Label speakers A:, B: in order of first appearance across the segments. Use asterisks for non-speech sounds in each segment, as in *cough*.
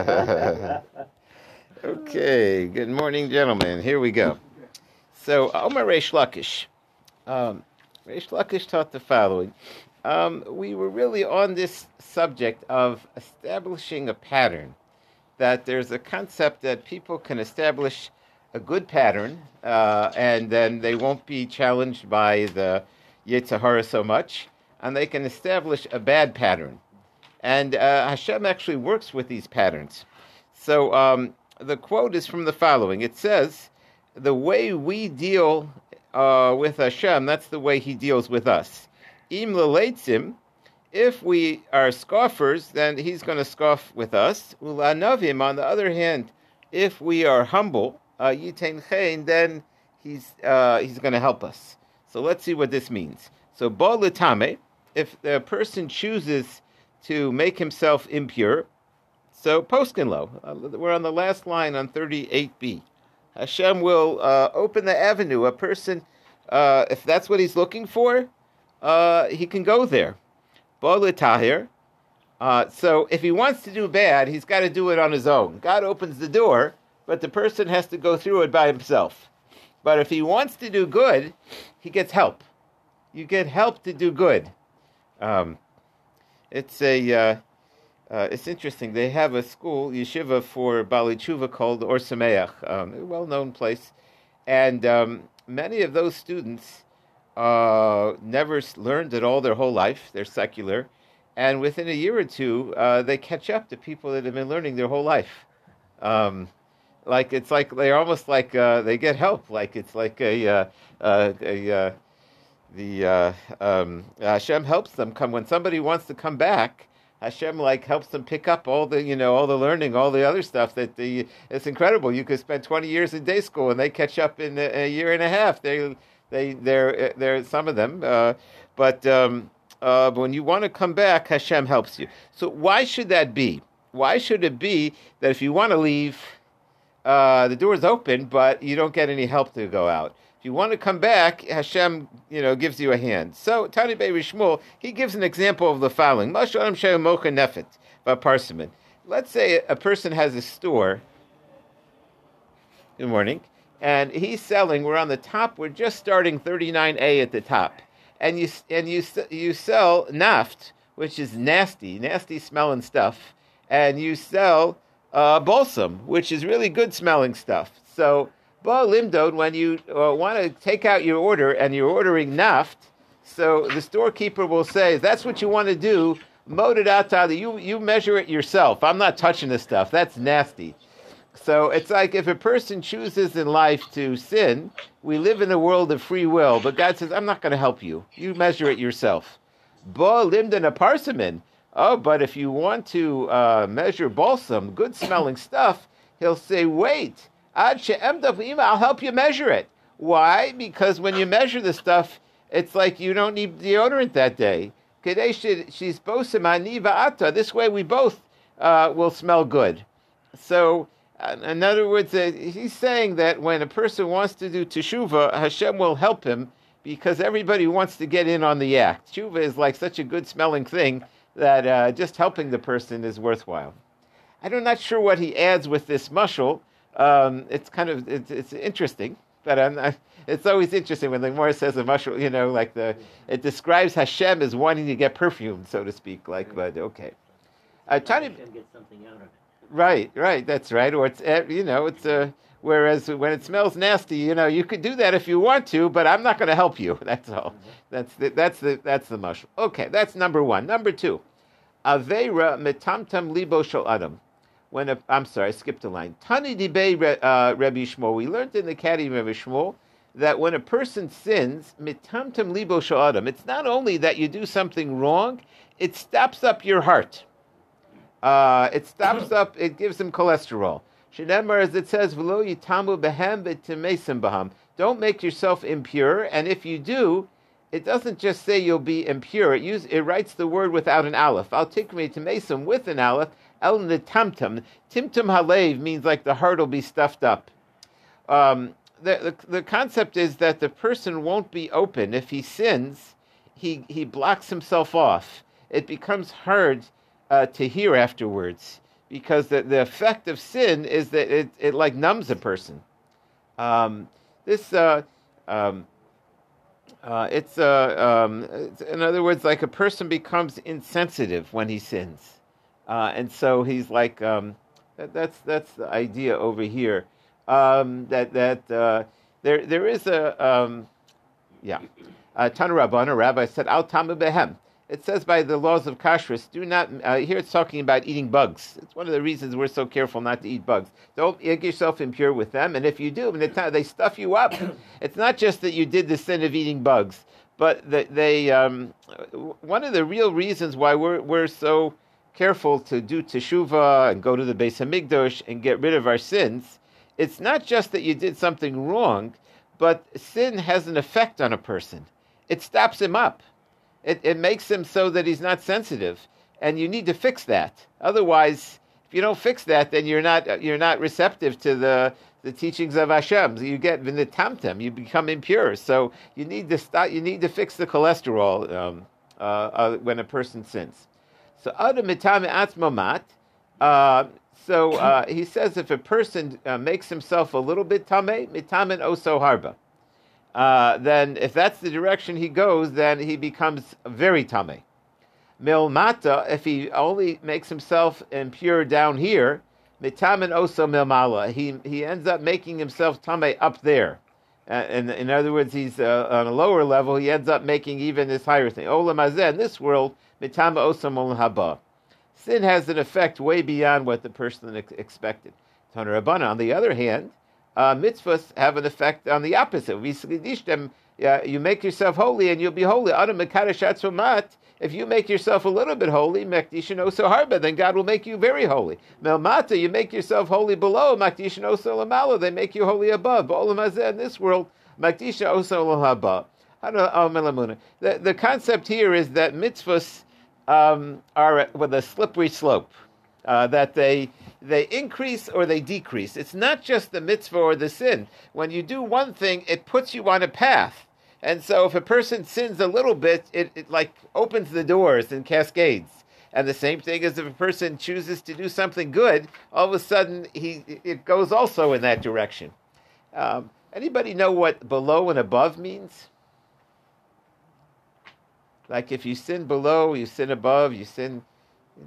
A: *laughs* okay, good morning, gentlemen. Here we go. So, Omar Reish Lakish. Um, Reish Lakish taught the following. Um, we were really on this subject of establishing a pattern. That there's a concept that people can establish a good pattern, uh, and then they won't be challenged by the Yetzer Hara so much, and they can establish a bad pattern. And uh, Hashem actually works with these patterns. So um, the quote is from the following it says, The way we deal uh, with Hashem, that's the way he deals with us. Im leleitzim, if we are scoffers, then he's going to scoff with us. Ulanavim, on the other hand, if we are humble, yitain uh, then he's uh, he's going to help us. So let's see what this means. So bolitame, if the person chooses to make himself impure, so poskinlo, uh, we're on the last line on 38b. Hashem will uh, open the avenue. A person, uh, if that's what he's looking for, uh, he can go there. Bolitahir. Uh, so if he wants to do bad, he's got to do it on his own. God opens the door, but the person has to go through it by himself. But if he wants to do good, he gets help. You get help to do good. Um, it's a uh, uh, it's interesting. They have a school yeshiva for Baalei Teshuva called Or Sameach, um, a well-known place, and um, many of those students uh, never learned at all their whole life. They're secular, and within a year or two, uh, they catch up to people that have been learning their whole life. Um, like it's like they're almost like uh, they get help. Like it's like a uh, uh, a uh, the uh, um, Hashem helps them come when somebody wants to come back. Hashem like helps them pick up all the you know all the learning, all the other stuff that the it's incredible. You could spend twenty years in day school and they catch up in a, a year and a half. They they they're they're some of them, uh, but um, uh, when you want to come back, Hashem helps you. So why should that be? Why should it be that if you want to leave, uh, the door is open, but you don't get any help to go out? If you want to come back, Hashem, you know, gives you a hand. So Tani Bey Shmuel, he gives an example of the following: Let's say a person has a store. Good morning, and he's selling. We're on the top. We're just starting 39A at the top, and you and you you sell naft, which is nasty, nasty smelling stuff, and you sell uh, balsam, which is really good smelling stuff. So Ba limdod, when you uh, want to take out your order and you're ordering naft, so the storekeeper will say, that's what you want to do, mode it out to you, you measure it yourself. I'm not touching this stuff. That's nasty. So it's like if a person chooses in life to sin, we live in a world of free will, but God says, I'm not going to help you. You measure it yourself. Ba limdan a parsimin. Oh, but if you want to uh, measure balsam, good smelling stuff, he'll say, wait. I'll help you measure it. Why? Because when you measure the stuff, it's like you don't need deodorant that day. She's both This way we both uh, will smell good. So, uh, in other words, uh, he's saying that when a person wants to do teshuva, Hashem will help him because everybody wants to get in on the act. Teshuva is like such a good smelling thing that uh, just helping the person is worthwhile. I'm not sure what he adds with this mushal. Um, it's kind of it's, it's interesting, but I, it's always interesting when the Gemara says a mushal. You know, like the it describes Hashem as wanting to get perfume, so to speak. Like, but okay.
B: Uh, Tiny, get something out of it.
A: Right, right. That's right. Or it's eh, you know it's a. Uh, whereas when it smells nasty, you know, you could do that if you want to, but I'm not going to help you. *laughs* That's all. Mm-hmm. That's the, that's the that's the mushal. Okay, that's number one. Number two, avera metamtam libo shel adam when a, I'm sorry, I skipped a line. Tani dibei uh, Rabbi Shmuel. We learned in the Caddy Rabbi Shmuel that when a person sins, mitamtam libo sha'adam. It's not only that you do something wrong; it stops up your heart. Uh, it stops *clears throat* up. It gives him cholesterol. Shemar, as it says, "V'lo yitamu behem v'timesim baham." Don't make yourself impure, and if you do, it doesn't just say you'll be impure. It use it writes the word without an aleph. I'll take me to timesim with an aleph El netamtam. Timtum halev means like the heart will be stuffed up. Um, the, the, the concept is that the person won't be open. If he sins, he, he blocks himself off. It becomes hard uh, to hear afterwards because the, the effect of sin is that it, it like numbs a person. Um, this, uh, um, uh, it's, uh, um, it's, in other words, like a person becomes insensitive when he sins. Uh, and so he's like, um, that, that's, that's the idea over here. Um, that, that, uh, there, there is a, um, yeah. Tana Rabbana, Rabbi said, Al Tamu Behem it says by the laws of kashrus, do not. Uh, here it's talking about eating bugs. It's one of the reasons we're so careful not to eat bugs. Don't get yourself impure with them, and if you do, they stuff you up. *coughs* It's not just that you did the sin of eating bugs, but that they. Um, one of the real reasons why we're we're so careful to do teshuvah and go to the Beis Hamikdash and get rid of our sins. It's not just that you did something wrong, but sin has an effect on a person. It stops him up it, it makes him so that he's not sensitive, and you need to fix that. Otherwise, if you don't fix that, then you're not you're not receptive to the the teachings of Hashem. You get v'nitamtem, you become impure. So you need to start. You need to fix the cholesterol um, uh, uh, when a person sins. So adam mitame atzmamat. Uh, so uh, *clears throat* he says if a person uh, makes himself a little bit tame, mitamen oso harba uh, then if that's the direction he goes, then he becomes very tame. Milmata, if he only makes himself impure down here, mitamen oso milmala, he he ends up making himself tame up there. Uh, and in other words, he's uh, on a lower level. He ends up making even this higher thing. Olam in this world, haba. Sin has an effect way beyond what the person expected. Tanarabana, on the other hand, uh, mitzvahs have an effect on the opposite. Uh, you make yourself holy and you'll be holy. If you make yourself a little bit holy, then God will make you very holy. Melmata, you make yourself holy below, they make you holy above. In this world, the, the concept here is that mitzvahs um, are with a slippery slope. Uh, that they they increase or they decrease. It's not just the mitzvah or the sin. When you do one thing, it puts you on a path. And so if a person sins a little bit, it, it like opens the doors and cascades. And the same thing as if a person chooses to do something good, all of a sudden he it goes also in that direction. Um, anybody know what below and above means? Like if you sin below, you sin above, you sin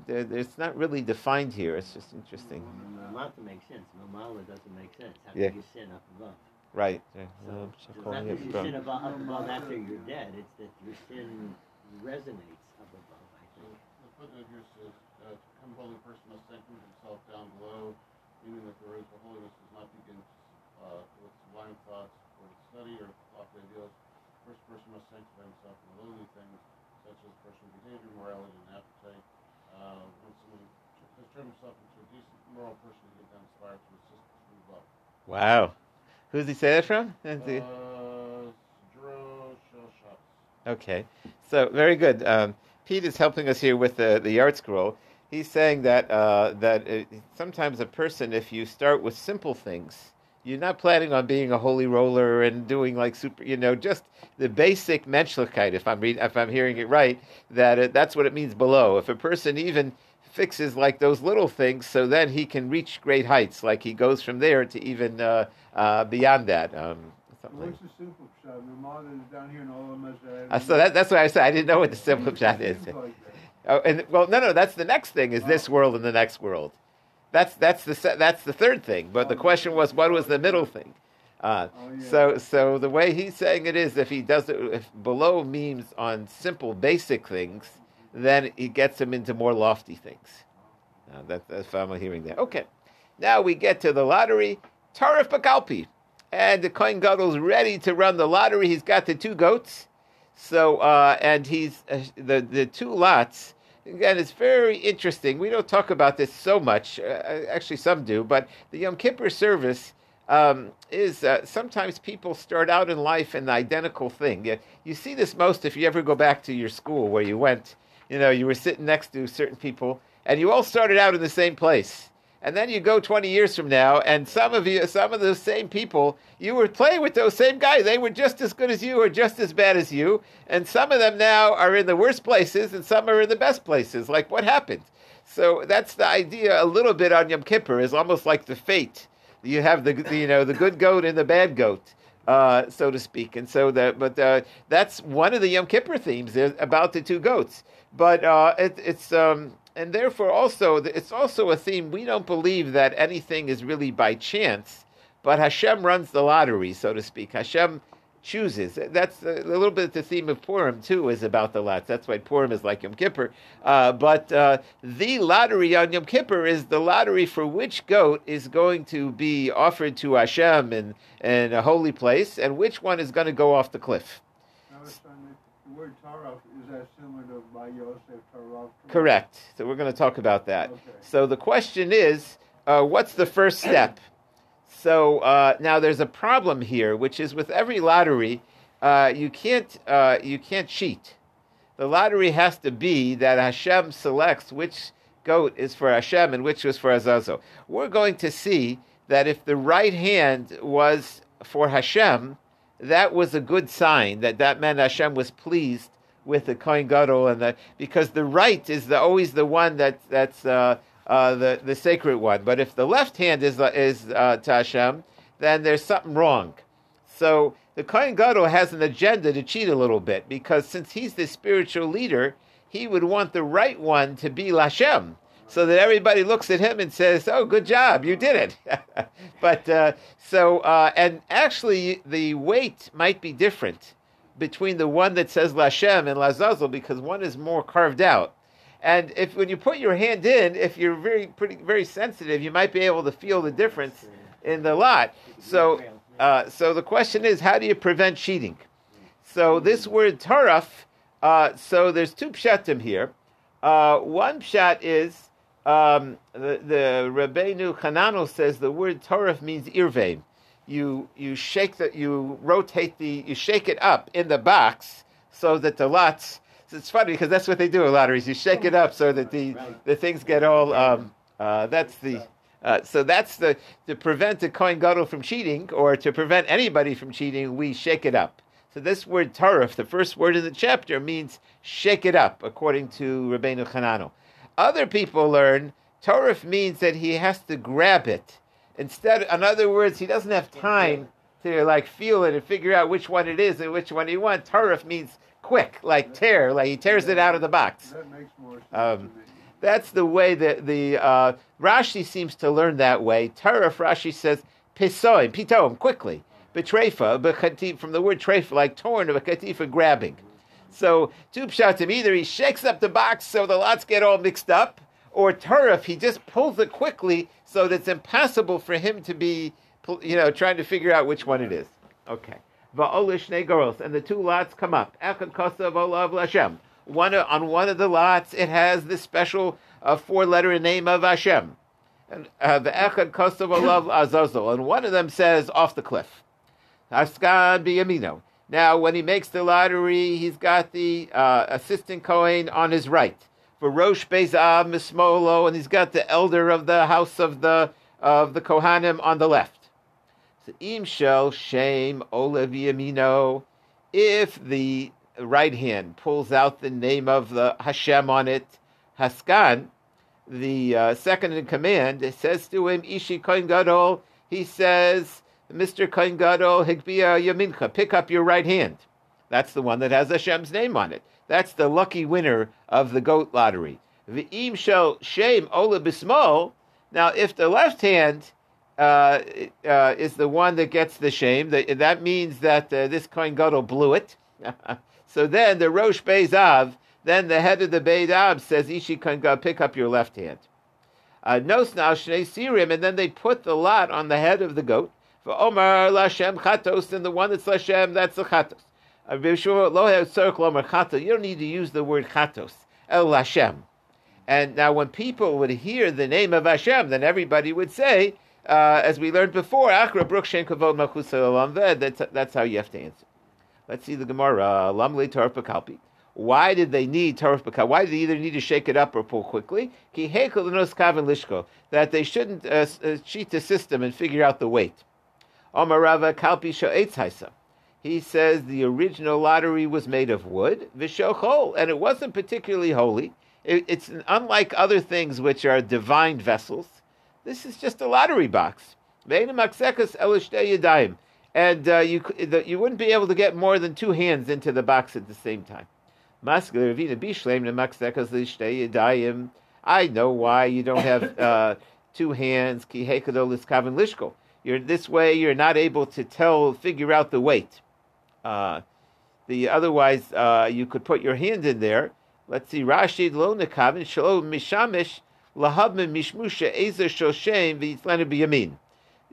A: it's not really defined here. It's just interesting.
B: Mamata makes sense. Mamala doesn't make sense. How
A: yeah.
B: can you sin up above?
A: Right.
B: So, it's not that you sin above, up above after you're dead. It's that your sin resonates up above, I think.
C: The footnote here says, uh, come holy person must sanctify himself down below, meaning that the road to holiness does not begin uh, with sublime thoughts or study or lofty ideals. First person must sanctify himself in lowly things, such as personal behavior, morality, and appetite uh, when someone has turned himself into a decent moral person, he then aspire to assist move up.
A: Wow. Who does he say that from?
C: Uh,
A: okay. So, very good. Um, Pete is helping us here with the, the ArtScroll. He's saying that, uh, that it, sometimes a person, if you start with simple things, you're not planning on being a holy roller and doing like super, you know, just the basic menschlichkeit. If I'm read, if I'm hearing it right, that it, that's what it means below. If a person even fixes like those little things, so then he can reach great heights. Like he goes from there to even uh, uh, beyond that. Um,
C: What's the simple shot? down here and all of them.
A: Uh, so that, that's what I said. I didn't know what the simple shot is. Oh, and well, no, no, that's the next thing. Is this world and the next world? That's that's the that's the third thing. But the question was, what was the middle thing? Uh, oh, yeah. So so the way he's saying it is, if he does it, if below memes on simple basic things, then he gets him into more lofty things. Uh, that, that's what I'm hearing there. Okay, now we get to the lottery. Tarif Bakalpi. And the Kohen Gadol's ready to run the lottery. He's got the two goats. So, uh, and he's uh, the the two lots again, it's very interesting. We don't talk about this so much. Uh, uh, actually, some do, but the Yom Kippur service um, is uh, sometimes people start out in life in the identical thing. You, you see this most if you ever go back to your school where you went. You know, you were sitting next to certain people, and you all started out in the same place. And then you go 20 years from now, and some of you, some of those same people, you were playing with those same guys. They were just as good as you or just as bad as you. And some of them now are in the worst places, and some are in the best places. Like what happened? So that's the idea a little bit on Yom Kippur is almost like the fate. You have the, you know the good goat and the bad goat. Uh, so to speak. And so that, but uh, that's one of the Yom Kippur themes about the two goats. But uh, it, it's um, and therefore also it's also a theme. We don't believe that anything is really by chance, but Hashem runs the lottery, so to speak. Hashem chooses. That's a little bit the theme of Purim too. Is about the lots. That's why Purim is like Yom Kippur. Uh, but uh, the lottery on Yom Kippur is the lottery for which goat is going to be offered to Hashem in, in a holy place, and which one is going to go off the cliff.
D: Word taraf is that similar to Yosef taraf?
A: Correct. So we're going to talk about that.
D: Okay.
A: So the question is, uh, what's the first step? So uh, now there's a problem here, which is with every lottery, uh, you can't uh, you can't cheat. The lottery has to be that Hashem selects which goat is for Hashem and which was for Azazel. We're going to see that if the right hand was for Hashem, that was a good sign that that meant Hashem was pleased with the Kohen Gadol, and the, because the right is the, always the one that that's uh, uh, the the sacred one. But if the left hand is is uh, to Hashem, then there's something wrong. So the Kohen Gadol has an agenda to cheat a little bit because since he's the spiritual leader, he would want the right one to be Lashem, so that everybody looks at him and says, "Oh, good job, you did it." *laughs* but uh, so uh, and actually, the weight might be different between the one that says Lashem and Lazazel because one is more carved out. And if when you put your hand in, if you're very pretty very sensitive, you might be able to feel the difference in the lot. So uh, so the question is, how do you prevent cheating? So this word taraf. Uh, so there's two pshatim here. Uh, one pshat is um, the, the Rabbeinu Chananel says the word Torah means irvein. You you shake the you rotate the you shake it up in the box so that the lots it's funny because that's what they do in lotteries. You shake it up so that the the things get all. Um, uh, that's the. Uh, so that's the to prevent a Kohen Gadol from cheating, or to prevent anybody from cheating. We shake it up. So this word tarif, the first word in the chapter, means shake it up, according to Rabbeinu Chananel. Other people learn tarif means that he has to grab it. Instead, in other words, he doesn't have time to like feel it and figure out which one it is and which one he wants. Tarif means quick, like tear, like he tears it out of the box.
D: That makes more sense
A: Um. That's the way that the uh, Rashi seems to learn that way. Tarif Rashi says pisoim, pitom, quickly. Betrefa, from the word trefa, like torn, of a bekatifa, grabbing. So two pshatim, either he shakes up the box so the lots get all mixed up, or tarif, he just pulls it quickly so that it's impossible for him to be, you know, trying to figure out which one it is. Okay. Va'olish girls, and the two lots come up. Echad kosav olav Hashem. One on one of the lots, it has the special uh, four-letter name of Hashem. And uh, the echad kosav olav azazel, and one of them says off the cliff. Haskan biyamino. Now, when he makes the lottery, he's got the uh, assistant Kohen on his right. For Rosh Beis Av Mismolo, and he's got the elder of the house of the of the Kohanim on the left. So im shel shem olev yamino. If the right hand pulls out the name of the Hashem on it, Haskan, the uh, second in command, says to him, Ishi Kohen Gadol, he says, Mr. Kohen Gadol, Higbia Yamincha, pick up your right hand. That's the one that has Hashem's name on it. That's the lucky winner of the goat lottery. V'im shel shame ola bismol. Now, if the left hand uh, uh, is the one that gets the shame, that, that means that uh, this Kohen Gadol blew it. *laughs* so then the Rosh Beis Av, then the head of the Beis Av says, Ishi Kohen Gadol, pick up your left hand. Uh, Nos now Shnei Sirim, and then they put the lot on the head of the goat. For Omar Lashem Chatos, and the one that's Lashem, that's the Chatos. You don't need to use the word Chatos. El Lashem. And now, when people would hear the name of Hashem, then everybody would say, uh, as we learned before, Akra Bruk Shen Kavod Malchus That's that's how you have to answer. Let's see the Gemara. Lamli Torah Kalpi. Why did they need Torah Bakal? Why did they either need to shake it up or pull quickly? Ki hekel kaven lishko. That they shouldn't uh, uh, cheat the system and figure out the weight. Omarava kalpi sho'etz. He says the original lottery was made of wood, vishochol, and it wasn't particularly holy. It, it's unlike other things which are divine vessels. This is just a lottery box. And uh, you the, you wouldn't be able to get more than two hands into the box at the same time. I know why you don't have *laughs* uh, two hands. You're this way. You're not able to tell, figure out the weight. Uh, the otherwise, uh, you could put your hand in there. Let's see. Rashi lo nekavin shlo mishamish lahabmin mishmusha ezer shoshem v'yitlanu biyamin.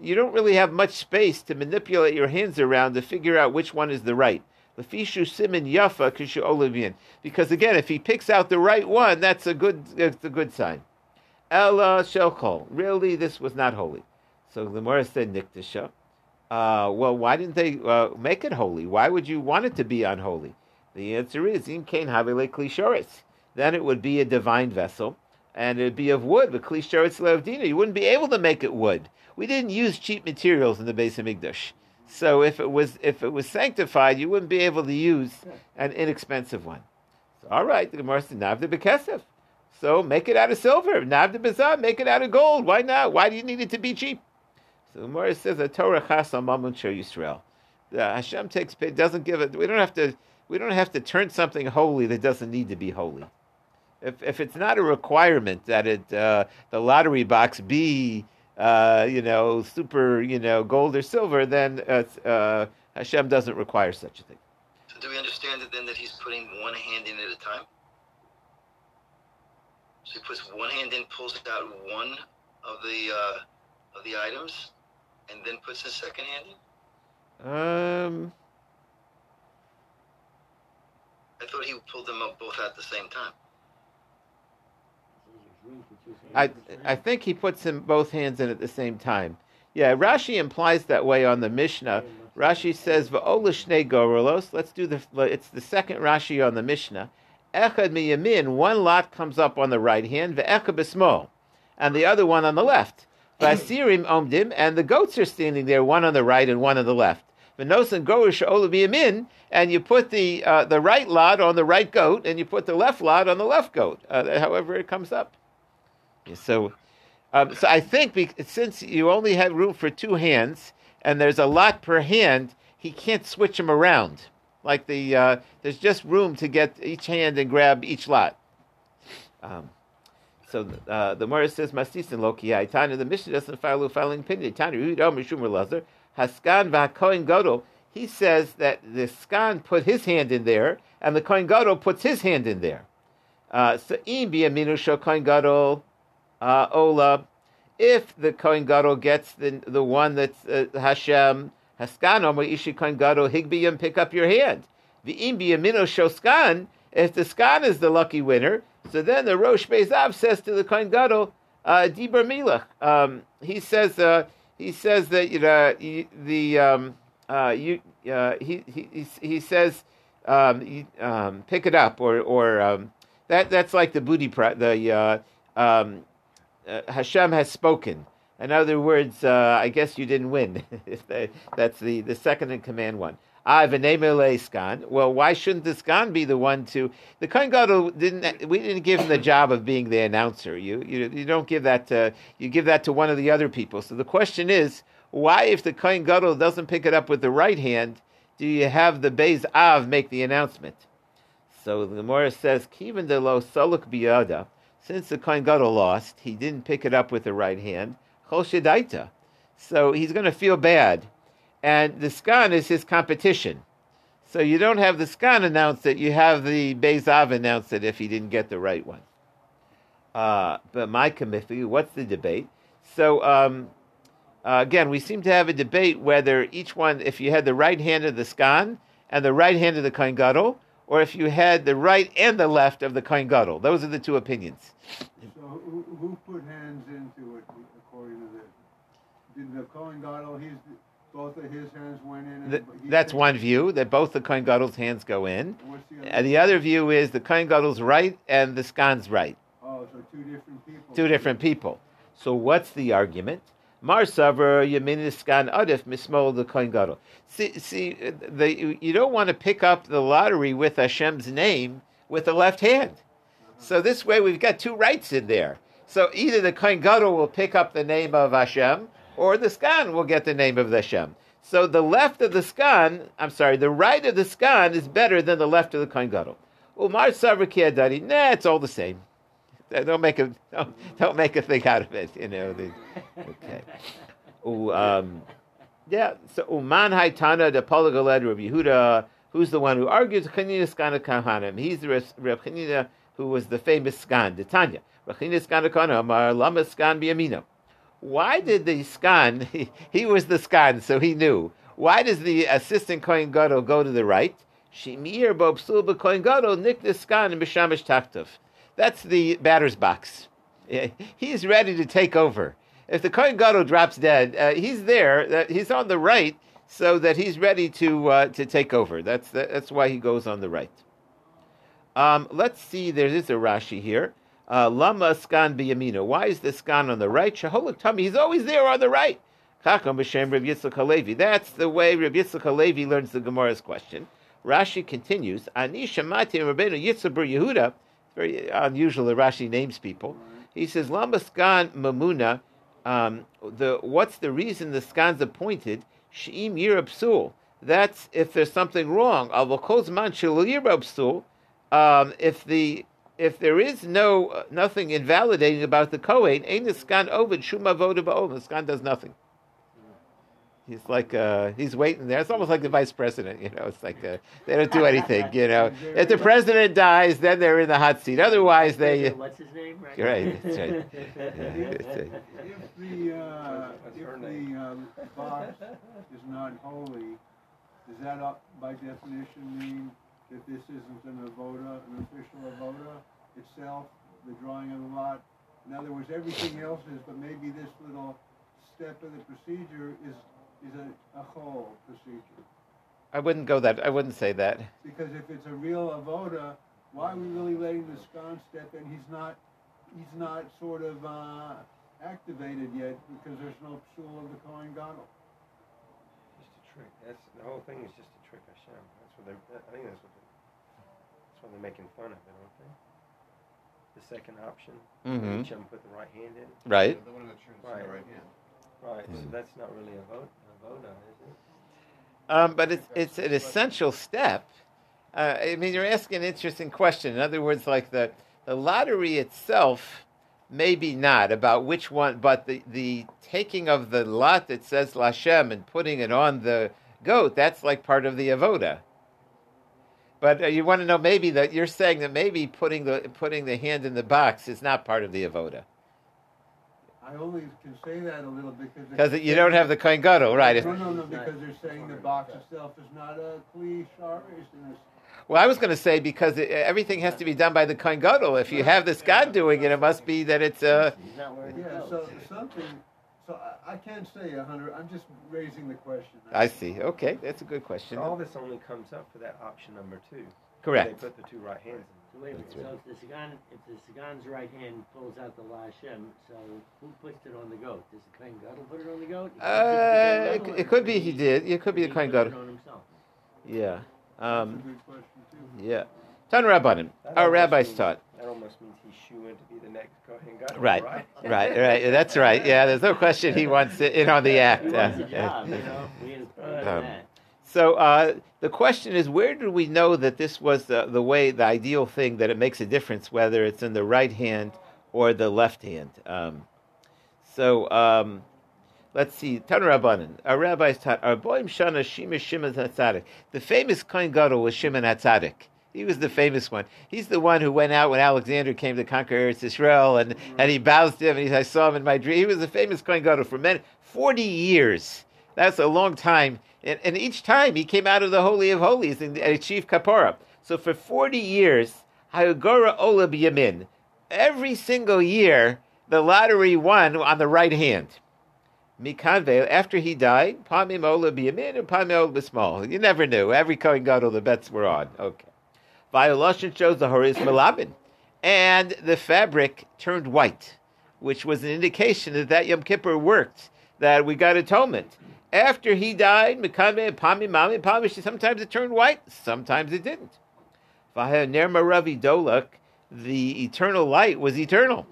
A: You don't really have much space to manipulate your hands around to figure out which one is the right. Lefishu simin yafa kishu olivin. Because again, if he picks out the right one, that's a good, that's a good sign. Ella shelchol. Really, this was not holy. So the Gemara said niktisha. Uh, well, why didn't they uh, make it holy? Why would you want it to be unholy? The answer is in kain havile klishoris. Then it would be a divine vessel, and it'd be of wood. But klishoris levdina, you wouldn't be able to make it wood. We didn't use cheap materials in the Beis Hamikdash. So if it was if it was sanctified, you wouldn't be able to use an inexpensive one. So, all right, the Gemara said navda bekesef. So make it out of silver. Navda bezah, make it out of gold. Why not? Why do you need it to be cheap? So the Gemara says that Torah chas mamun Yisrael. The Hashem takes doesn't give it. We don't have to. We don't have to turn something holy that doesn't need to be holy. If if it's not a requirement that it uh, the lottery box be uh, you know super you know gold or silver, then uh, Hashem doesn't require such a thing.
E: So do we understand it then that he's putting one hand in at a time? So he puts one hand in, pulls out one of the uh, of the items, and then puts his second hand in?
A: Um.
E: I thought he pulled them up both at the same time.
A: I I think he puts them both hands in at the same time. Yeah, Rashi implies that way on the Mishnah. Rashi says va'olishne. Let's do the. It's the second Rashi on the Mishnah. Echad miyamin. One lot comes up on the right hand. Ve'echad b'smol, and the other one on the left. Vasirim omdim, and the goats are standing there, one on the right and one on the left. Venosan gorish olaviyamin, and you put the uh, the right lot on the right goat, and you put the left lot on the left goat. Uh, however, it comes up. So, um, so I think be, since you only have room for two hands, and there's a lot per hand, he can't switch them around. Like the uh, there's just room to get each hand and grab each lot. Um, so uh, the Morris says Masisin Loki Tanya. The Mishnah doesn't follow following opinion. Tanya Yudom Mishumer Lazar Haskan VaKoin Godol. He says that the Skan put his hand in there, and the Kohen Gadol puts his hand in there. Uh, so im biyaminu shel Kohen Gadol uh, ola. If the Kohen Gadol gets the the one that's uh, Hashem Haskan Omer Ishi Kohen Gadol Higbiyam, pick up your hand. The im biyaminu shel Skan. If the Skan is the lucky winner, so then the Rosh Beis Av says to the Kohen Gadol, uh, Dibur Milach. Um, he says uh, he says that you know the um, uh, you uh, he, he he says um, you, um, pick it up or or um, that that's like the booty pra- the uh, um, uh, Hashem has spoken. In other words, uh, I guess you didn't win. *laughs* that's the, the second in command one. Ah, skan. Well, why shouldn't the skan be the one to? The Kohen Gadol didn't. We didn't give him the job of being the announcer. You you, you don't give that. To, you give that to one of the other people. So the question is, why, if the Kohen Gadol doesn't pick it up with the right hand, do you have the Beis Av make the announcement? So the Gemara says, "Kiven de lo soluk biyada." Since the Kohen Gadol lost, he didn't pick it up with the right hand. Chol So he's going to feel bad and the skan is his competition. So you don't have the skan announce it; you have the Beis Av announce it if he didn't get the right one. Uh, but my committee, what's the debate? So um, uh, again, we seem to have a debate whether each one, if you had the right hand of the skan and the right hand of the kohen gadol, or if you had the right and the left of the kohen gadol. Those are the two opinions.
D: So who, who put hands into it according to this? Did the kohen gadol? He's both of his hands went in.
A: The, that's one view that both the Kohen Gadol's hands go in. The and the other view is the Kohen Gadol's right and the Skan's right.
D: Oh, so two different people.
A: Two different people. So what's the argument? Mar Saver Yamin Skan Adif Mismol the Kohen Gadol. See, see, the, you don't want to pick up the lottery with Hashem's name with the left hand. So this way we've got two rights in there. So either the Kohen Gadol will pick up the name of Hashem, or the Skan will get the name of the Hashem. So the left of the Skan, I'm sorry, the right of the Skan is better than the left of the Kohen Gadol. Umar Savra Daddy, nah, it's all the same. Don't make a don't, don't make a thing out of it, you know. The, okay. Ooh, um, yeah. So Uman Haitana the Polagaled Rabbi Yehuda, who's the one who argues Chanina Skana Kahanim. He's the Reb Chanina who was the famous Skan, Tanya. Chanina Skana Kahanim, Lama Skan Biamino. Why did the Skan? *laughs* He, he was the Skan, so he knew. Why does the assistant Kohen Gadol go to the right? Shemir Bo Psul Kohen Gadol Nick the Skan and Bishamish Taktov. That's the batter's box. He's ready to take over. If the Kohen Gadol drops dead, uh, he's there. Uh, he's on the right, so that he's ready to uh, to take over. That's that's why he goes on the right. Um, let's see. There is a Rashi here. Uh, Lama skan biyamino. Why is the skan on the right? Shaholik tummy. He's always there on the right. B'shem Reb Yitzchak Halevi. That's the way Reb Yitzchak Halevi learns the Gemara's question. Rashi continues. Ani shamati Rabbeinu Yitzchak Yehuda very unusual that Rashi names people. He says, Lamaskan Mamuna, um, the, what's the reason the skan's appointed? Sheim Yirabsul. That's if there's something wrong. Um, if the if there is no nothing invalidating about the Kohen, ain't the skan ovid shuma voda The skan does nothing. He's like uh, he's waiting there. It's almost like the vice president. You know, it's like uh, they don't do anything. You know, if the president dies, then they're in the hot seat. Otherwise, they.
B: What's his name? Right.
A: Right. *laughs* That's right.
D: If the uh, if the um, box is not holy, does that uh, by definition mean that this isn't an avoda, an official avoda itself, the drawing of the lot? In other words, everything else is, but maybe this little step of the procedure is is a, a whole procedure.
A: I wouldn't go that. I wouldn't say that.
D: Because if it's a real avoda, why are we really letting the scon step in? He's not. He's not sort of uh, activated yet because there's no psul of the Kohen Gadol.
F: Just a trick. That's the whole thing is just a trick Hashem. That's what they. I think that's what. They, that's what they're making fun of it, aren't they? The second option.
A: Mm-hmm.
F: Each of them put the right hand in.
A: Right.
C: The one that turns
F: Right.
C: the right hand.
F: Right. So
A: Mm.
F: that's not really a vote. A vote on, is it?
A: Um, but it's it's an essential step. Uh, I mean, you're asking an interesting question. In other words, like the the lottery itself, maybe not about which one, but the the taking of the lot that says Lashem and putting it on the goat, that's like part of the avoda. But uh, you want to know maybe that you're saying that maybe putting the putting the hand in the box is not part of the avoda
D: I only can say that a little bit because
A: because you don't have the kohen gadol, right?
D: No, no, no, because they're saying the box itself is not a kli
A: Well, I was going to say because it, everything has to be done by the kohen gadol. If you have this God doing it, it must be that it's uh,
B: wearing the
D: Yeah, so something, so I, I can't say a hundred, I'm just raising the question.
A: I see. Okay, that's a good question.
F: So all this only comes up for that option number two.
A: Correct.
F: They put the two right hands in.
B: So wait a minute,
A: That's
B: so if the Sagan, if the Sagan's right hand pulls out the La Hashem, so who puts it on the goat? Does the Kohen Gadol put it on the goat?
A: Uh,
B: it,
A: it,
B: to the
A: it could be he did. It could be the kohen
B: puts it
A: gadol.
B: on himself.
A: Yeah.
D: That's a
A: Um,
D: good question too.
A: yeah. Tan Rabbanim. Our rabbis
F: means-
A: taught.
F: That almost means he's shooing to be the next Kohen Gadol,
A: Right.
F: right?
A: Right. Right. That's right. Yeah. There's no question he wants it in on the act.
B: He wants a job, you know, we
A: Um. So uh, the question is, where do we know that this was the, the way, the ideal thing, that it makes a difference whether it's in the right hand or the left hand? Um, so um, let's see. Tan Rabbanan. Our rabbis taught. Our boim shana shima Shimon Hatzadik. The famous Kohen Gadol was Shimon Hatzadik. He was the famous one. He's the one who went out when Alexander came to conquer Eretz Israel, and, and he to him, and he, I saw him in my dream. He was the famous Kohen Gadol for many, 40 years. That's a long time. And, and each time he came out of the Holy of Holies and achieved Kapora. So for 40 years, Hayagora Ola Yamin, every single year, the lottery won on the right hand. Mikanve, after he died, Pamim Ola Yamin and Pamim Ola Bismal. You never knew. Every Kohen Gadol, the bets were on. Okay. Violation shows the Horis Malabin. And the fabric turned white, which was an indication that that Yom Kippur worked, that we got atonement. After he died, Mikame, Pami, Mami, Pami, sometimes it turned white, sometimes it didn't. Vaher Nerma Ravi Dolak, the eternal light was eternal.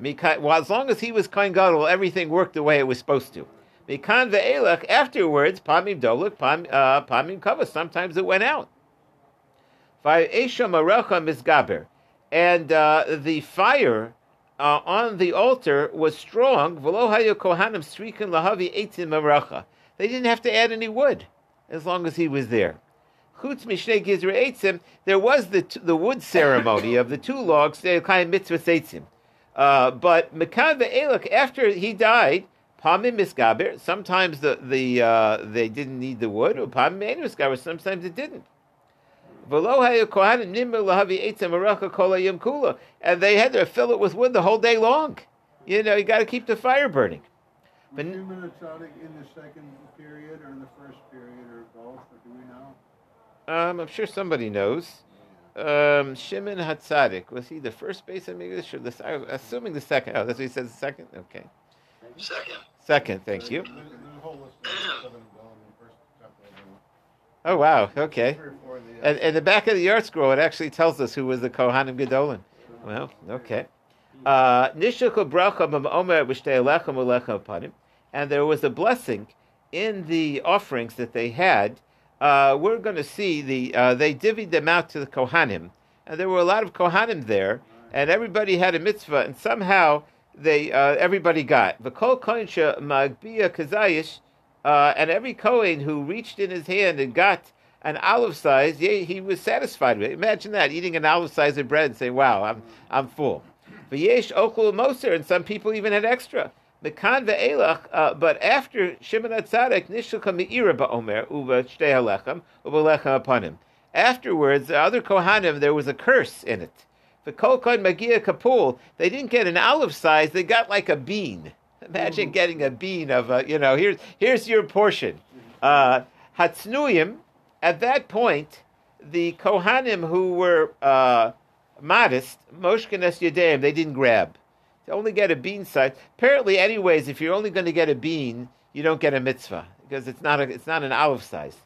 A: Well, as long as he was Kohen Gadol, everything worked the way it was supposed to. Mikan ve'elach, afterwards, pamim doluk, uh, pamim kavas, sometimes it went out. And uh, the fire uh, on the altar was strong. They didn't have to add any wood, as long as he was there. There was the, the wood ceremony of the two logs. Uh, but Mekan ve'elach, after he died, Pamim misgaber. Sometimes the the uh, they didn't need the wood, or pamim. Sometimes it didn't. And they had to fill it with wood the whole day long. You know, you got to keep the fire burning.
D: But in the second period or in the first period or both, or do we know?
A: Um, I'm sure somebody knows. Um, Shimon Hatzadik was he the first base of English or the? Assuming the second. Oh, that's what he says. The second. Okay.
E: Second.
A: Second, thank you. Oh wow, okay. And in the back of the ArtScroll, it actually tells us who was the Kohanim Gedolim. Well, okay. Uh, and there was a blessing in the offerings that they had. Uh, we're going to see the uh, they divvied them out to the Kohanim, and there were a lot of Kohanim there, and everybody had a mitzvah, and somehow they uh, everybody got the kol magbia kazayish, uh, and every kohen who reached in his hand and got an olive size, yeah, he was satisfied with it. Imagine that eating an olive size of bread and saying, "Wow, I'm I'm full." V'yesh okul moser, and some people even had extra. Mekan ve'elach, uh, but after Shimon Hatzadik, nishalka me'ira ba'omer uva shtei halechem uva lechem upon him. Afterwards, the other kohanim, there was a curse in it. The Kolkon Magia Kapul, they didn't get an olive size, they got like a bean. Imagine mm. getting a bean of a, you know, here's, here's your portion. Uh, Hatsnuyim, at that point, the Kohanim who were uh, modest, Moshkenes Yedeim, they didn't grab. They only get a bean size. Apparently, anyways, if you're only going to get a bean, you don't get a mitzvah because it's not a, it's not an olive size.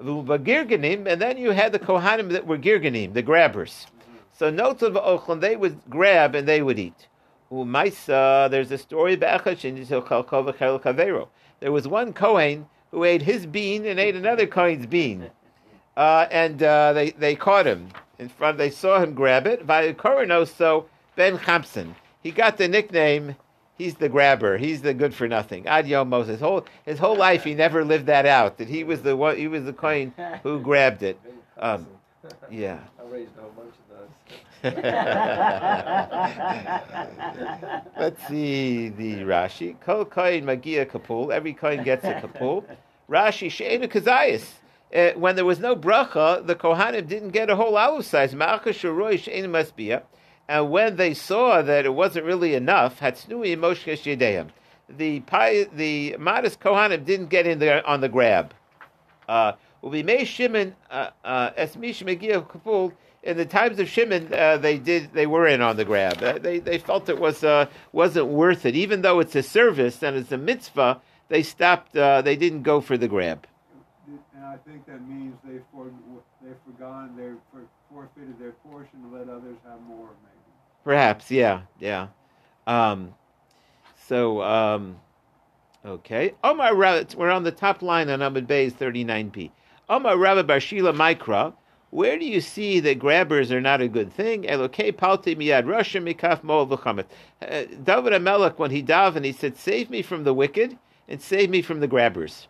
A: Mm. And then you had the Kohanim that were Girganim, the grabbers. So notes of Ochlon, they would grab and they would eat. Umaisa, there's a story about There was one Kohen who ate his bean and ate another Kohen's bean. Uh, and uh, they, they caught him in front. They saw him grab it. so Ben Chamtzan. He got the nickname. He's the grabber. He's the good for nothing. Ad Yomos. His whole his whole life, he never lived that out. That he was the one. He was the Kohen who grabbed it. Um, yeah.
F: I raised a whole bunch of those. *laughs*
A: Let's see the Rashi. Kol koin magia kapul. Every Kohen gets a kapul. Rashi she'enu kazayis. Uh, when there was no bracha, the Kohanim didn't get a whole olive size. And when they saw that it wasn't really enough, moshkesh yedeim. The the modest Kohanim didn't get in there on the grab. Uh, uh, uh, in the times of Shimon, uh, they did they were in on the grab. Uh, they they felt it was uh, wasn't worth it, even though it's a service and it's a mitzvah. They stopped. Uh, they didn't go for the grab.
D: And I think that means they for, they forgone they for, forfeited their portion to let others have more. Maybe.
A: Perhaps, yeah, yeah. Um, so, um, okay. Omar Rabbah, we're on the top line on Amud Bay's 39p. Omar Rabbah Barshila Mikra. Where do you see that grabbers are not a good thing? Elokei palti miyad rasha mikaf mo v'chamet. Uh, David Hamelech, when he davened, he said, "Save me from the wicked and save me from the grabbers."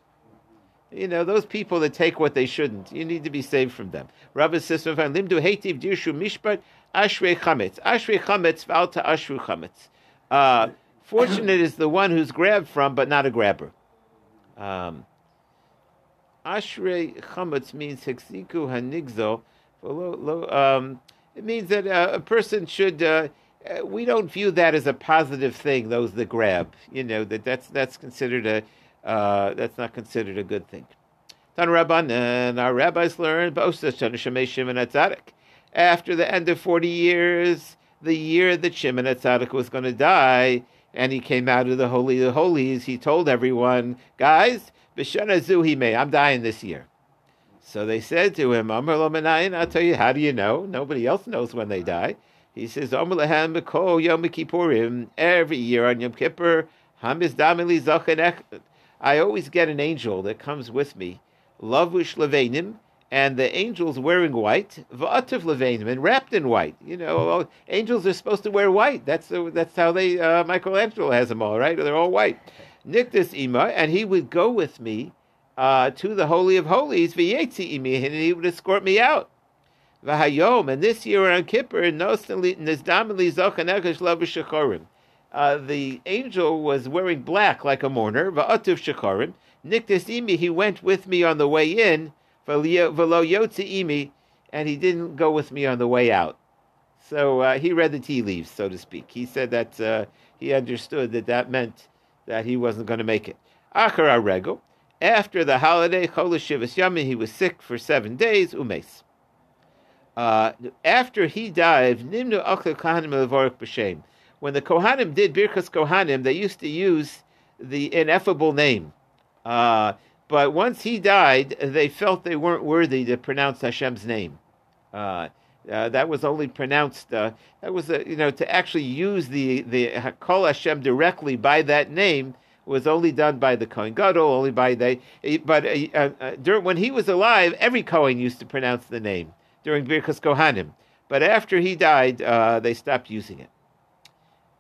A: You know those people that take what they shouldn't. You need to be saved from them. Rabbi says, "Limdu heitiv dirshu mishpat ashrei chametz ashrei chametz v'alta ashru chametz." Uh, fortunate is the one who's grabbed from, but not a grabber. Um, Ashrei chametz means hexiku hanigzo. Um, it means that uh, a person should. Uh, uh, we don't view that as a positive thing. Those that grab, you know, that that's that's considered a uh, that's not considered a good thing. Tan Rabbanan, our rabbis learned after the end of forty years, the year that Shimon Hatzadik was going to die, and he came out of the holy of holies. He told everyone, guys, B'shana I'm dying this year. So they said to him, Amar lo I'll tell you, how do you know? Nobody else knows when they die. He says, lehem b'kol Yom Kippurim, every year on Yom Kippur, Hamis damili zachan I always get an angel that comes with me, lavush levenim, and the angel's wearing white, va'ativ levenim, and wrapped in white. You know, angels are supposed to wear white. That's the, that's how they uh, Michelangelo has them all, right? They're all white. Nikdas ima, and he would go with me uh, to the holy of holies, v'yetzi imi, and he would escort me out. V'hayom, and this year on Kippur, nizdamili zachan ekesh lavush shachorim uh, the angel was wearing black like a mourner, va'ativ shekarim. Niktis imi, he went with me on the way in, velo yotzi imi, and he didn't go with me on the way out. So uh, he read the tea leaves, so to speak. He said that uh, he understood that that meant that he wasn't going to make it. Achar rego, after the holiday, cholish shivas yamin, he was sick for seven days, umes. Uh, after he died, nimnu achel kahanim b'shem when the Kohanim did Birkas Kohanim, they used to use the ineffable name. Uh, but once he died, they felt they weren't worthy to pronounce Hashem's name. Uh, uh, that was only pronounced. Uh, that was, you know, to actually use the the Kol Hashem directly by that name was only done by the Kohen Gadol, only by they. But uh, uh, during, when he was alive, every Kohen used to pronounce the name during Birkas Kohanim. But after he died, they stopped using it.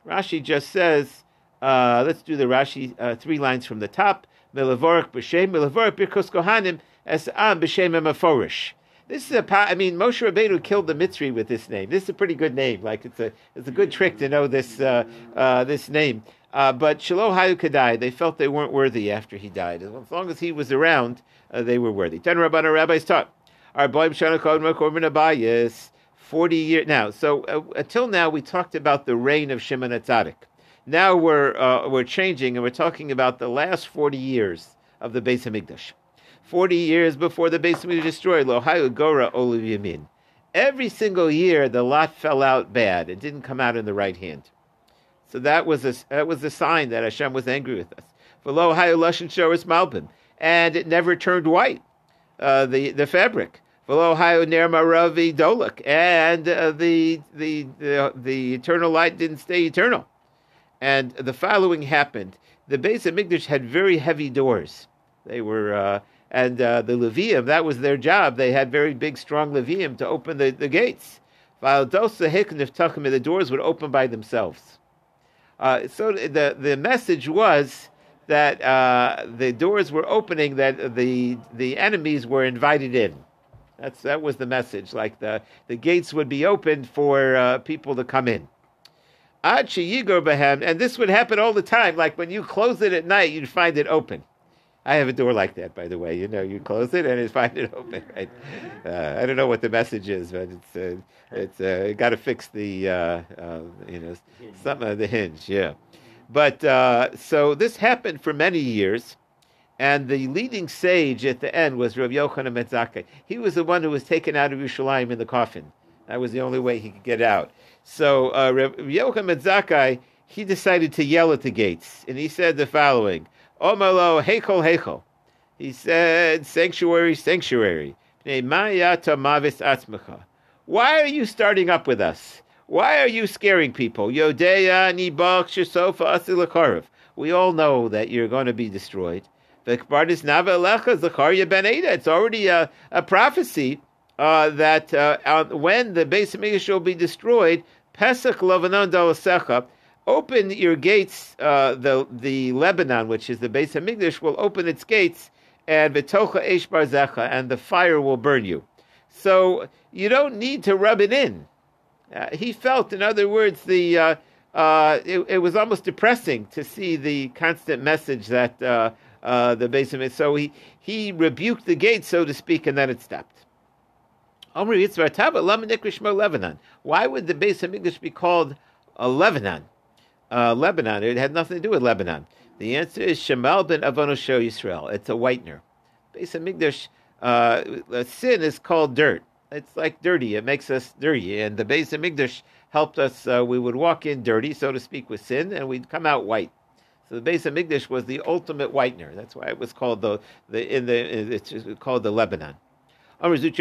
A: Rashi just says, uh, let's do the Rashi uh, three lines from the top. Milavorik b'shem, milavorik birkos kohanim. This is a, I mean, Moshe Rabbeinu killed the Mitzri with this name. This is a pretty good name. Like it's a, it's a good trick to know this, uh, uh, this name. Uh, but Shiloh Hayukadai, they felt they weren't worthy after he died. As long as he was around, uh, they were worthy. Tanu Rabbanan rabbis taught. Our boy Shana Kodma Korban Abayis. 40 years now. So uh, until now, we talked about the reign of Shimon Hatzadik. Now we're uh, we're changing and we're talking about the last 40 years of the Beis Hamikdash. 40 years before the Beis Hamikdash destroyed, Lohayu Gora Oliv Yamin. Every single year, the lot fell out bad. It didn't come out in the right hand. So that was a, that was a sign that Hashem was angry with us. For Lohayu Lashon Shoris Malbim. And it never turned white, uh, the, the fabric dolak, and uh, the, the the the eternal light didn't stay eternal. And the following happened: the base Beis Hamikdash had very heavy doors. They were, uh, and uh, the Leviim that was their job. They had very big, strong Leviim to open the, the gates. The doors would open by themselves. Uh, so the the message was that uh, the doors were opening, that the the enemies were invited in. That's that was the message. Like the the gates would be opened for uh, people to come in. Ad behem, and this would happen all the time. Like when you close it at night, you'd find it open. I have a door like that, by the way. You know, you close it and you find it open. Right? Uh, I don't know what the message is, but it's uh, it's uh, got to fix the uh, uh, you know some of the hinge. Yeah, but uh, so this happened for many years. And the leading sage at the end was Rav Yochanan ben He was the one who was taken out of Yerushalayim in the coffin. That was the only way he could get out. So uh, Rav Yochanan ben he decided to yell at the gates, and he said the following: "Omalo heichol heichol." He said, "Sanctuary, sanctuary." Why are you starting up with us? Why are you scaring people? Yodeya nibak shasofa We all know that you're going to be destroyed. It's already a, a prophecy uh, that uh, when the base of Mikdash will be destroyed, Pesach Lovanon Dalasecha, open your gates, uh, the the Lebanon, which is the base of Mikdash, will open its gates, and Vitocha Eish Barzecha, and the fire will burn you. So you don't need to rub it in. Uh, he felt, in other words, the uh, uh, it, it, was almost depressing to see the constant message that uh, the base of it. So he, he rebuked the gate, so to speak, and then it stopped. Why would the base of English be called a Lebanon? Uh, Lebanon. It had nothing to do with Lebanon. The answer is Shemal ben Avonosho Yisrael. It's a whitener. Of English, uh, sin is called dirt. It's like dirty. It makes us dirty. And the of English helped us. Uh, we would walk in dirty, so to speak, with sin, and we'd come out white. So the base of Migdash was the ultimate whitener. That's why it was called the, the in the it's called the Lebanon. Why is it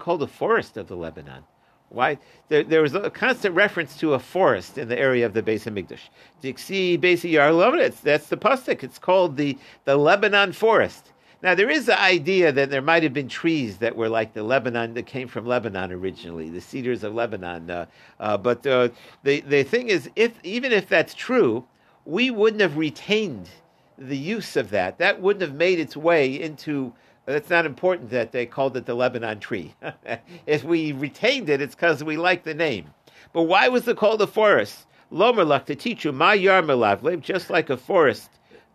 A: called the forest of the Lebanon? Why? There, there was a constant reference to a forest in the area of the Beis Hamikdash. Dixie Beis Yarlovitz, that's the pasuk. It's called the, the Lebanon forest. Now, there is the idea that there might have been trees that were like the Lebanon, that came from Lebanon originally, the cedars of Lebanon. Uh, uh, but uh, the, the thing is, if even if that's true, we wouldn't have retained the use of that. That wouldn't have made its way into. It's not important that they called it the Lebanon tree. *laughs* if we retained it, it's because we like the name. But why was it called a forest? Lomerlach to teach you, my yarmelavlev, just like a forest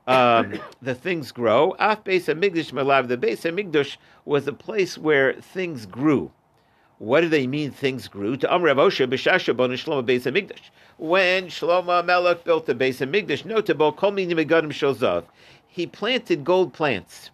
A: um, the things grow. Af Beis Hamikdash Malav. The Beis Hamikdash was a place where things grew. What do they mean? Things grew to Amr Avosha B'Shasha Bon Shlomo Beis Hamikdash. When Shlomo Melech built the Beis Hamikdash, notable Kol Minim Megadim Shalzav, he planted gold plants.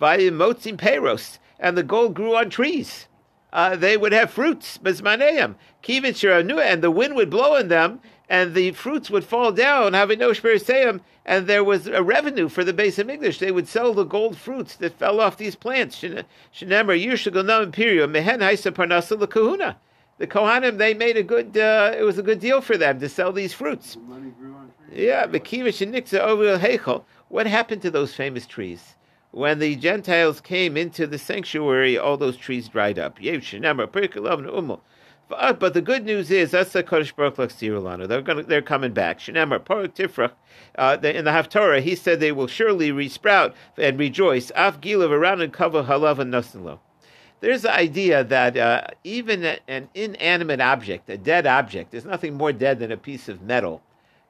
A: Vayim Motzim Peros, and the gold grew on trees. Uh, they would have fruits, Bezmaneim, Kivin and the wind would blow on them, and the fruits would fall down, having no Shperisayim, and there was a revenue for the Beis Hamikdash. They would sell the gold fruits that fell off these plants. Shenemar Yishagonam Imperium Mehen Haisa Parnasa Kahuna. The Kohanim they made a good. Uh, it was a good deal for them to sell these fruits.
D: Money grew on trees.
A: Yeah, Bekivish and Nixa over Heichel. What happened to those famous trees? When the Gentiles came into the sanctuary, all those trees dried up. Yev Shenemar Perikalav Umul. Uh, but the good news is that's the Kodesh Baruch Hu They're going they're coming back. Shenemar Parak Tifrach. Uh, in the Haftorah, he said they will surely resprout and rejoice. Af Gilav around and cover halav and nasinlo. There's the idea that uh, even an inanimate object, a dead object, there's nothing more dead than a piece of metal,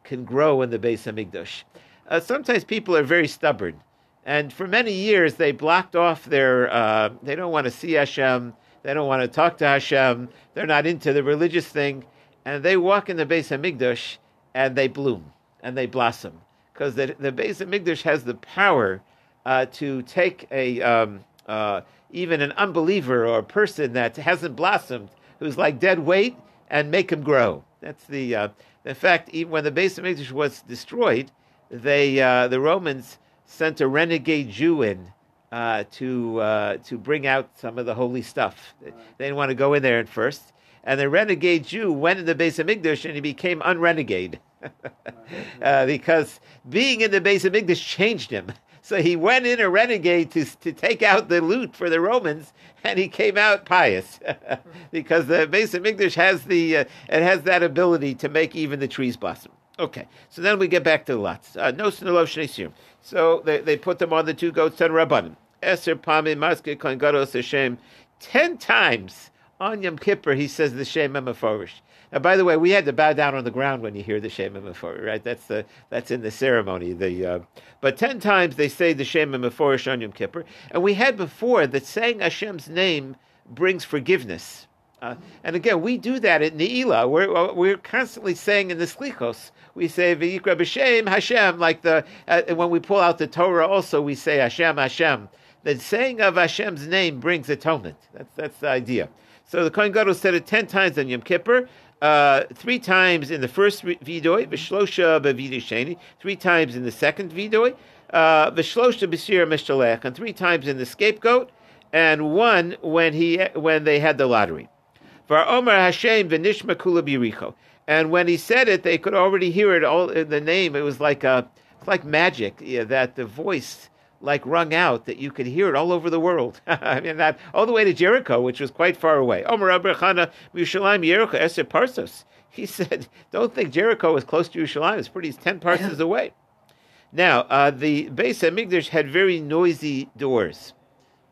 A: can grow in the Beis Hamikdash. Uh, sometimes people are very stubborn, and for many years they blocked off their. Uh, they don't want to see Hashem they don't want to talk to Hashem. They're not into the religious thing. And they walk in the Beis Hamikdash and they bloom and they blossom. Because the, the Beis Hamikdash has the power uh, to take a um, uh, even an unbeliever or a person that hasn't blossomed, who's like dead weight, and make him grow. That's the. Uh, in fact, even when the Beis Hamikdash was destroyed, they uh, the Romans sent a renegade Jew in uh, to uh, to bring out some of the holy stuff. They didn't want to go in there at first. And the renegade Jew went in the base of Hamikdash and he became unrenegade. *laughs* uh, because being in the base of Hamikdash changed him. *laughs* So he went in a renegade to, to take out the loot for the Romans, and he came out pious *laughs* because the Beis Hamikdash has the uh, it has that ability to make even the trees blossom. Okay, so then we get back to the lots. Uh, no So they, they put them on the two goats and rabbanim. Eser Pami Maske Hashem. Ten times on Yom Kippur he says the Shem Emeforish. Now, by the way, we had to bow down on the ground when you hear the Shem Emeforish, right? That's the that's in the ceremony. The uh, but ten times they say the Shem Emeforish on Yom Kippur, and we had before that saying Hashem's name brings forgiveness. Uh, and again, we do that at Ne'ilah. We're, we're constantly saying in the Slichos, we say V'yikra b'Shem Hashem, like the uh, when we pull out the Torah. Also, we say Hashem Hashem the saying of Hashem's name brings atonement. That's that's the idea. So the Kohen Gadol said it ten times on Yom Kippur, uh, three times in the first vidoy, v'shlosha b'vidoy three times in the second vidoy, uh, v'shlosha b'sir mishalech, and three times in the scapegoat, and one when he when they had the lottery. For Omer Hashem v'nishma kula biricho. And when he said it, they could already hear it all the name. It was like a, like magic yeah, that the voice like rung out that you could hear it all over the world. *laughs* I mean, that all the way to Jericho, which was quite far away. Omer Abrechana Yerushalayim Jericho Eser Parsos. He *laughs* said, "Don't think Jericho is close to Yerushalayim. It's pretty ten parses away." Now, uh, the Beis Hamikdash had very noisy doors.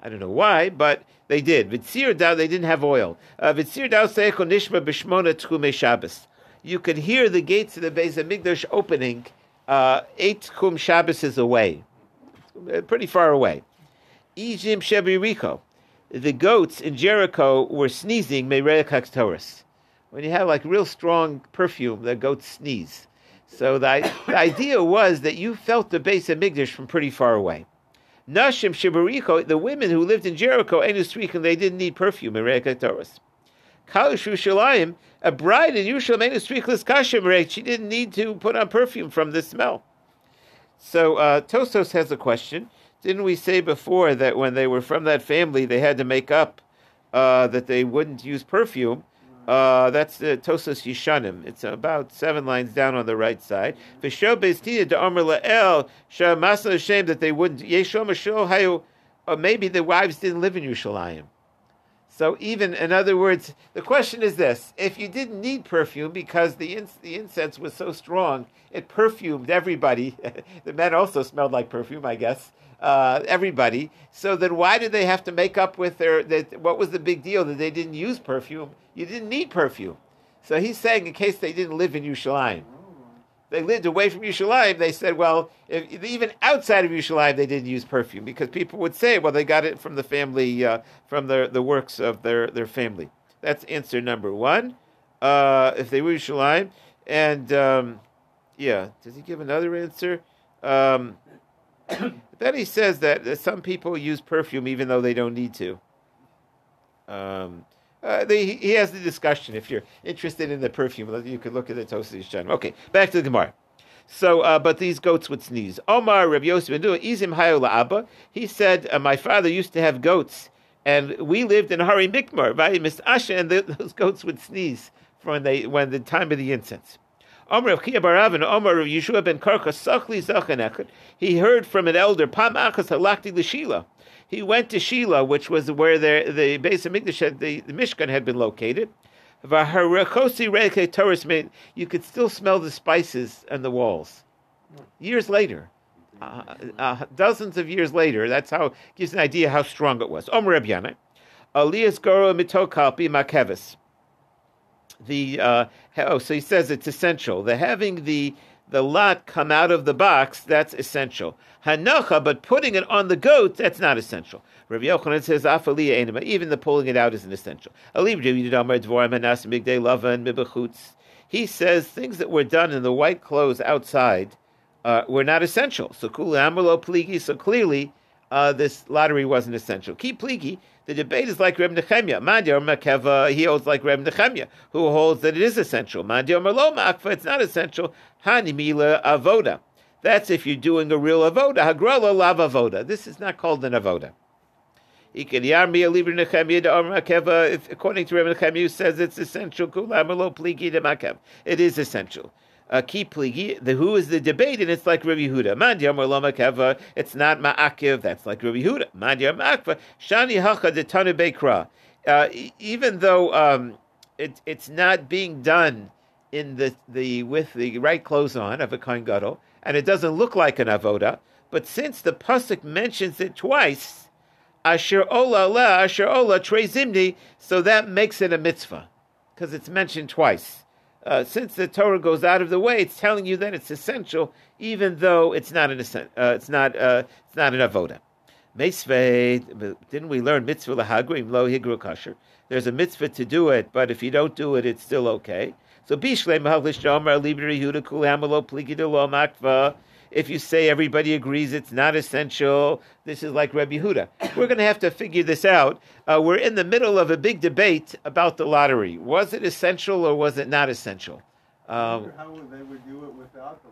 A: I don't know why, but they did. Vitzir Dao, they didn't have oil. Uh, Vitzir Dao Seichel Nishma Tchume Shabbos. You could hear the gates of the Beis Hamikdash opening uh, eight Tchum Shabbos away Uh, pretty far away. Ijim Shebiriko. The goats in Jericho were sneezing Meireach Torah. When you have like real strong perfume, the goats sneeze. So the, the idea was that you felt the base of Hamikdash from pretty far away. Nashim Shebiriko, the women who lived in Jericho, and they didn't need perfume, Meireach Torah. Kalish Yerushalayim, a bride in Yerushalayim, Enus Kashim, she didn't need to put on perfume from the smell. So uh, Tosfos has a question. Didn't we say before that when they were from that family, they had to make up uh, that they wouldn't use perfume? Uh, that's the Tosfos Yishanim. It's about seven lines down on the right side. V'sho bezdiyah de Omer la'el shemasa ashamed that they wouldn't. Hayu. Or maybe the wives didn't live in Yerushalayim. So even in other words, the question is this: If you didn't need perfume because the the incense was so strong, it perfumed everybody. *laughs* the men also smelled like perfume, I guess. Uh, everybody. So then, why did they have to make up with their? What was the big deal that they didn't use perfume? You didn't need perfume. So he's saying, in case they didn't live in Yerushalayim, they lived away from Yerushalayim. They said, well, if, even outside of Yerushalayim, they didn't use perfume because people would say, well, they got it from the family, uh, from the the works of their their family. That's answer number one. Uh, if they were Yerushalayim, and um, yeah, does he give another answer? Um, *coughs* then he says that, that some people use perfume even though they don't need to. Um, uh, they, he has the discussion. If you're interested in the perfume, you could look at the Tosis Yishan. Okay, back to the Gemara. So, uh, but these goats would sneeze. Omar Rabbi Yosef ben Izim Hayola Abba. He said, uh, my father used to have goats, and we lived in Hari Mikmar, Vayimis Asha, and the, *laughs* those goats would sneeze when they when the time of the incense. Omar of Chia Baravin, Omar of Yeshua ben Karka Sachli Zachanechad. He heard from an elder, Pam Achas Halakti L'Shila. He went to Shiloh, which was where the, the base of Mikdash, had, the, the Mishkan had been located. You could still smell the spices on the walls. Years later, uh, uh, dozens of years later, that's how gives an idea how strong it was. Elias Goro Mitokalpi Makevis. The uh, oh, so he says it's essential. The having the the lot come out of the box, that's essential. Hanacha, but putting it on the goat, that's not essential. Rabbi Yochanan says, enema, even the pulling it out isn't essential. He says things that were done in the white clothes outside uh, were not essential. So so clearly uh, this lottery wasn't essential. Keep pligi, the debate is like Reb Nechemia. Mandir he holds like Reb Nechemia, who holds that it is essential. Mandir Merlo Makva, it's not essential. Hanimila Avoda. That's if you're doing a real avoda. Hagrala lav avoda. This is not called an avoda. According to Rebbe Nechemia, says it's essential. It is essential. The who is the debate, and it's like Rabbi or it's not ma'akiv, that's like Rabbi Yehuda. Mandyam ma'akva, shani hacha de tanu bekra. Uh, even though um, it, it's not being done in the, the with the right clothes on of a kohen gadol, and it doesn't look like an avoda, but since the pasuk mentions it twice, asher ola la asher ola trei zimni, so that makes it a mitzvah because it's mentioned twice. Uh, since the Torah goes out of the way, it's telling you that it's essential, even though it's not an uh, it's not uh, it's not an avoda. Didn't we learn mitzvah lahagrim lo higru kasher? There's a mitzvah to do it, but if you don't do it, it's still okay. So bishle mahalish shomer libri yehuda kulamalo pligidolo makva. If you say everybody agrees it's not essential, this is like Rabbi Huda. We're going to have to figure this out. Uh, we're in the middle of a big debate about the lottery. Was it essential or was it not essential?
D: Um, how they would do it without the